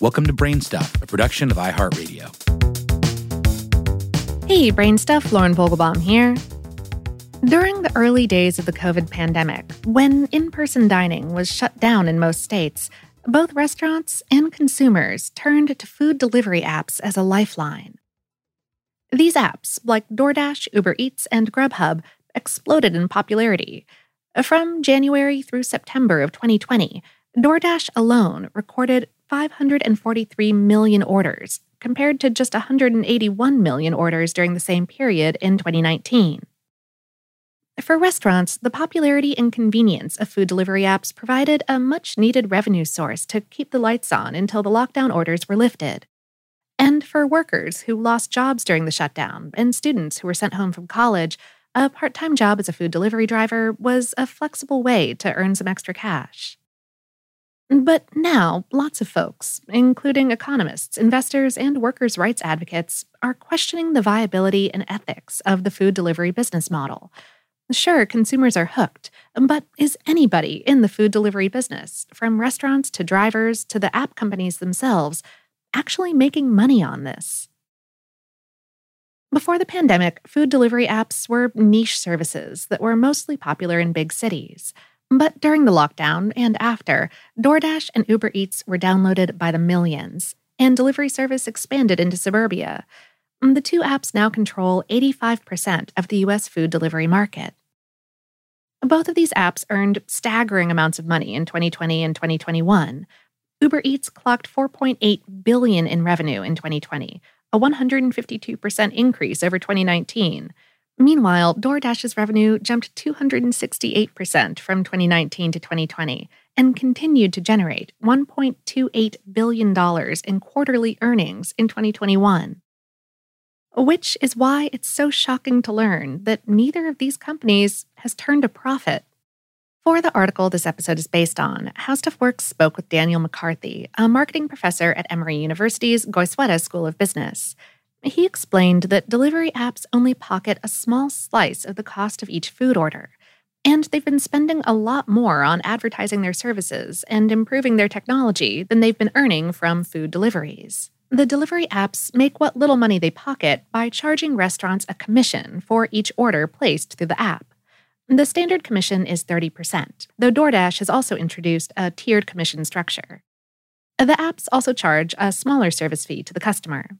Welcome to Brainstuff, a production of iHeartRadio. Hey, Brainstuff, Lauren Vogelbaum here. During the early days of the COVID pandemic, when in person dining was shut down in most states, both restaurants and consumers turned to food delivery apps as a lifeline. These apps, like DoorDash, Uber Eats, and Grubhub, exploded in popularity. From January through September of 2020, DoorDash alone recorded 543 million orders, compared to just 181 million orders during the same period in 2019. For restaurants, the popularity and convenience of food delivery apps provided a much needed revenue source to keep the lights on until the lockdown orders were lifted. And for workers who lost jobs during the shutdown and students who were sent home from college, a part time job as a food delivery driver was a flexible way to earn some extra cash. But now, lots of folks, including economists, investors, and workers' rights advocates, are questioning the viability and ethics of the food delivery business model. Sure, consumers are hooked, but is anybody in the food delivery business, from restaurants to drivers to the app companies themselves, actually making money on this? Before the pandemic, food delivery apps were niche services that were mostly popular in big cities. But during the lockdown and after, DoorDash and Uber Eats were downloaded by the millions, and delivery service expanded into suburbia. Mm, the two apps now control 85% of the US food delivery market. Both of these apps earned staggering amounts of money in 2020 and 2021. Uber Eats clocked 4.8 billion in revenue in 2020, a 152% increase over 2019. Meanwhile, DoorDash's revenue jumped 268% from 2019 to 2020 and continued to generate $1.28 billion in quarterly earnings in 2021. Which is why it's so shocking to learn that neither of these companies has turned a profit. For the article this episode is based on, How Stuff Works spoke with Daniel McCarthy, a marketing professor at Emory University's Goizueta School of Business. He explained that delivery apps only pocket a small slice of the cost of each food order, and they've been spending a lot more on advertising their services and improving their technology than they've been earning from food deliveries. The delivery apps make what little money they pocket by charging restaurants a commission for each order placed through the app. The standard commission is 30%, though DoorDash has also introduced a tiered commission structure. The apps also charge a smaller service fee to the customer.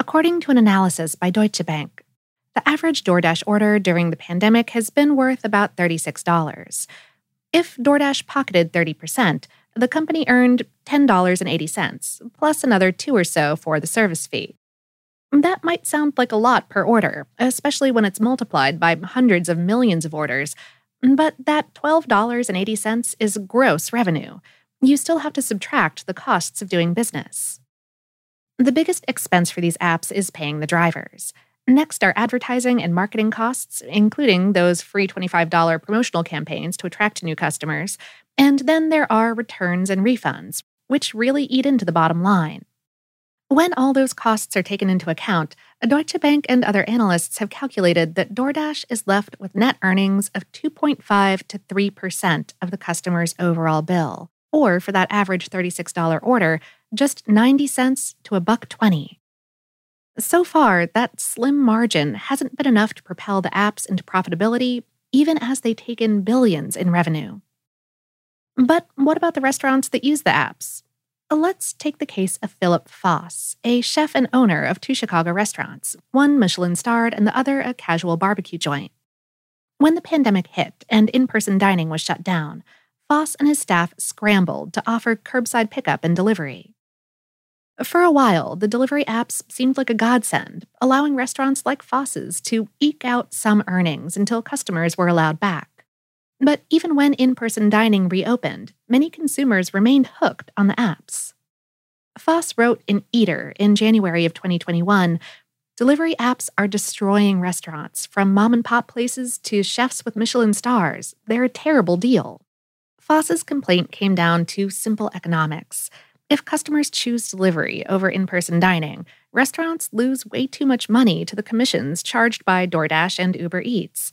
According to an analysis by Deutsche Bank, the average DoorDash order during the pandemic has been worth about $36. If DoorDash pocketed 30%, the company earned $10.80, plus another two or so for the service fee. That might sound like a lot per order, especially when it's multiplied by hundreds of millions of orders, but that $12.80 is gross revenue. You still have to subtract the costs of doing business. The biggest expense for these apps is paying the drivers. Next are advertising and marketing costs, including those free $25 promotional campaigns to attract new customers. And then there are returns and refunds, which really eat into the bottom line. When all those costs are taken into account, Deutsche Bank and other analysts have calculated that DoorDash is left with net earnings of 2.5 to 3% of the customer's overall bill, or for that average $36 order, just 90 cents to a buck 20. So far, that slim margin hasn't been enough to propel the apps into profitability, even as they take in billions in revenue. But what about the restaurants that use the apps? Let's take the case of Phillip Foss, a chef and owner of two Chicago restaurants, one Michelin starred and the other a casual barbecue joint. When the pandemic hit and in person dining was shut down, Foss and his staff scrambled to offer curbside pickup and delivery. For a while, the delivery apps seemed like a godsend, allowing restaurants like Foss's to eke out some earnings until customers were allowed back. But even when in person dining reopened, many consumers remained hooked on the apps. Foss wrote in Eater in January of 2021 Delivery apps are destroying restaurants, from mom and pop places to chefs with Michelin stars. They're a terrible deal. Foss's complaint came down to simple economics. If customers choose delivery over in person dining, restaurants lose way too much money to the commissions charged by DoorDash and Uber Eats.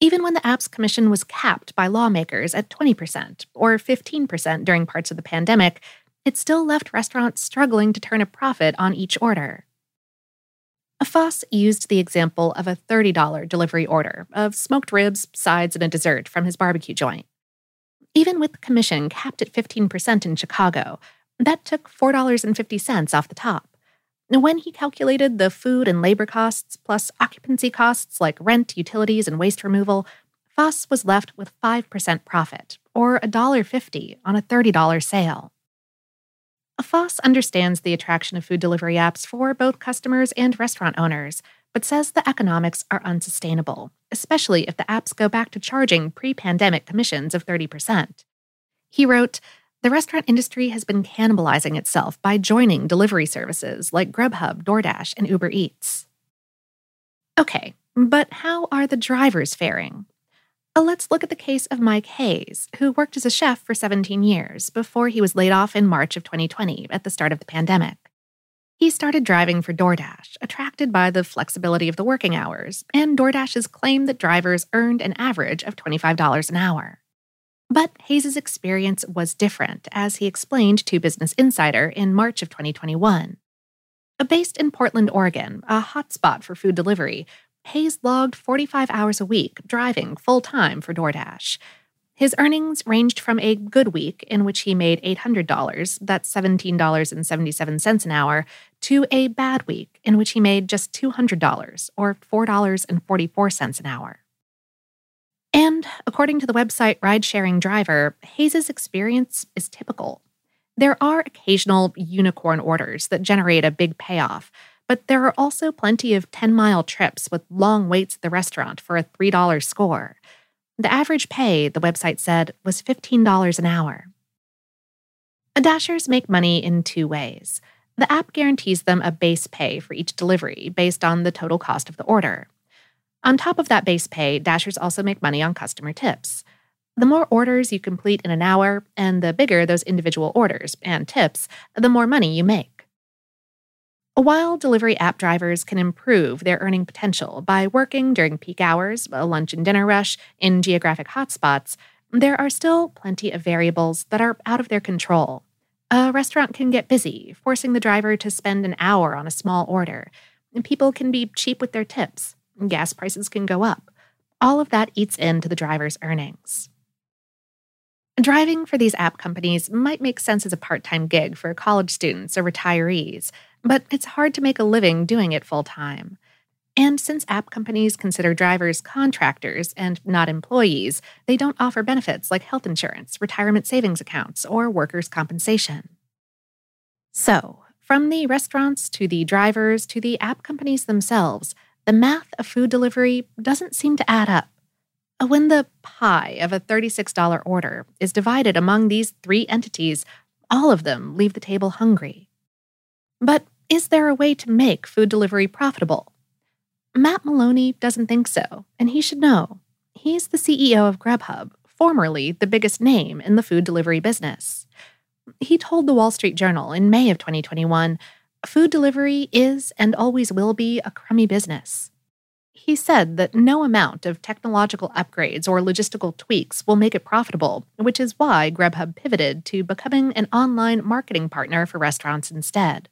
Even when the app's commission was capped by lawmakers at 20% or 15% during parts of the pandemic, it still left restaurants struggling to turn a profit on each order. Foss used the example of a $30 delivery order of smoked ribs, sides, and a dessert from his barbecue joint. Even with the commission capped at 15% in Chicago, that took $4.50 off the top. When he calculated the food and labor costs plus occupancy costs like rent, utilities, and waste removal, Foss was left with 5% profit, or $1.50 on a $30 sale. Foss understands the attraction of food delivery apps for both customers and restaurant owners, but says the economics are unsustainable, especially if the apps go back to charging pre pandemic commissions of 30%. He wrote, the restaurant industry has been cannibalizing itself by joining delivery services like Grubhub, DoorDash, and Uber Eats. Okay, but how are the drivers faring? Uh, let's look at the case of Mike Hayes, who worked as a chef for 17 years before he was laid off in March of 2020 at the start of the pandemic. He started driving for DoorDash, attracted by the flexibility of the working hours, and DoorDash's claim that drivers earned an average of $25 an hour. But Hayes' experience was different, as he explained to Business Insider in March of 2021. Based in Portland, Oregon, a hotspot for food delivery, Hayes logged 45 hours a week driving full time for DoorDash. His earnings ranged from a good week in which he made $800, that's $17.77 an hour, to a bad week in which he made just $200, or $4.44 an hour. And according to the website Ride Sharing Driver, Hayes' experience is typical. There are occasional unicorn orders that generate a big payoff, but there are also plenty of 10 mile trips with long waits at the restaurant for a $3 score. The average pay, the website said, was $15 an hour. Dashers make money in two ways. The app guarantees them a base pay for each delivery based on the total cost of the order. On top of that base pay, Dashers also make money on customer tips. The more orders you complete in an hour, and the bigger those individual orders and tips, the more money you make. While delivery app drivers can improve their earning potential by working during peak hours, a lunch and dinner rush, in geographic hotspots, there are still plenty of variables that are out of their control. A restaurant can get busy, forcing the driver to spend an hour on a small order. And people can be cheap with their tips gas prices can go up. All of that eats into the driver's earnings. Driving for these app companies might make sense as a part time gig for college students or retirees, but it's hard to make a living doing it full time. And since app companies consider drivers contractors and not employees, they don't offer benefits like health insurance, retirement savings accounts, or workers' compensation. So, from the restaurants to the drivers to the app companies themselves, the math of food delivery doesn't seem to add up. Uh, when the pie of a $36 order is divided among these three entities, all of them leave the table hungry. But is there a way to make food delivery profitable? Matt Maloney doesn't think so, and he should know. He's the CEO of Grubhub, formerly the biggest name in the food delivery business. He told the Wall Street Journal in May of 2021 food delivery is and always will be a crummy business. He said that no amount of technological upgrades or logistical tweaks will make it profitable, which is why Grubhub pivoted to becoming an online marketing partner for restaurants instead.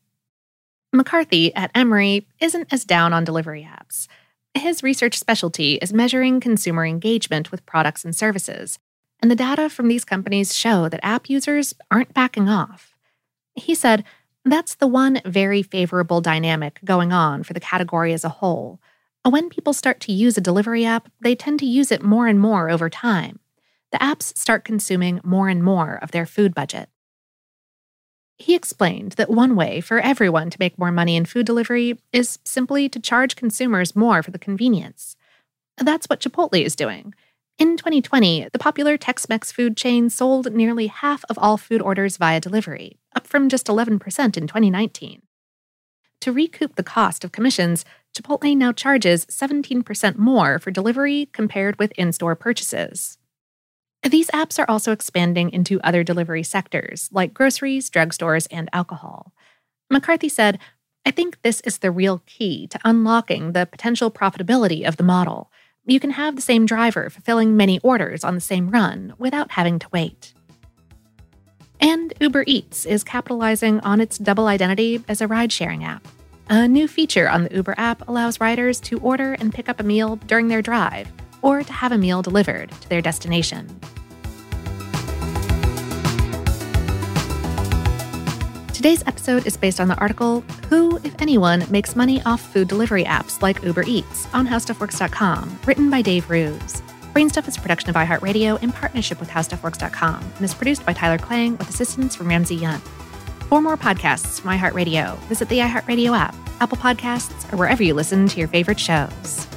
McCarthy at Emory isn't as down on delivery apps. His research specialty is measuring consumer engagement with products and services, and the data from these companies show that app users aren't backing off. He said, that's the one very favorable dynamic going on for the category as a whole. When people start to use a delivery app, they tend to use it more and more over time. The apps start consuming more and more of their food budget. He explained that one way for everyone to make more money in food delivery is simply to charge consumers more for the convenience. That's what Chipotle is doing. In 2020, the popular Tex Mex food chain sold nearly half of all food orders via delivery, up from just 11% in 2019. To recoup the cost of commissions, Chipotle now charges 17% more for delivery compared with in store purchases. These apps are also expanding into other delivery sectors, like groceries, drugstores, and alcohol. McCarthy said, I think this is the real key to unlocking the potential profitability of the model you can have the same driver fulfilling many orders on the same run without having to wait. And Uber Eats is capitalizing on its double identity as a ride sharing app. A new feature on the Uber app allows riders to order and pick up a meal during their drive or to have a meal delivered to their destination. Today's episode is based on the article Who, if anyone, makes money off food delivery apps like Uber Eats on HowStuffWorks.com, written by Dave Roos. Brainstuff is a production of iHeartRadio in partnership with HowStuffWorks.com and is produced by Tyler Klang with assistance from Ramsey Yount. For more podcasts from iHeartRadio, visit the iHeartRadio app, Apple Podcasts, or wherever you listen to your favorite shows.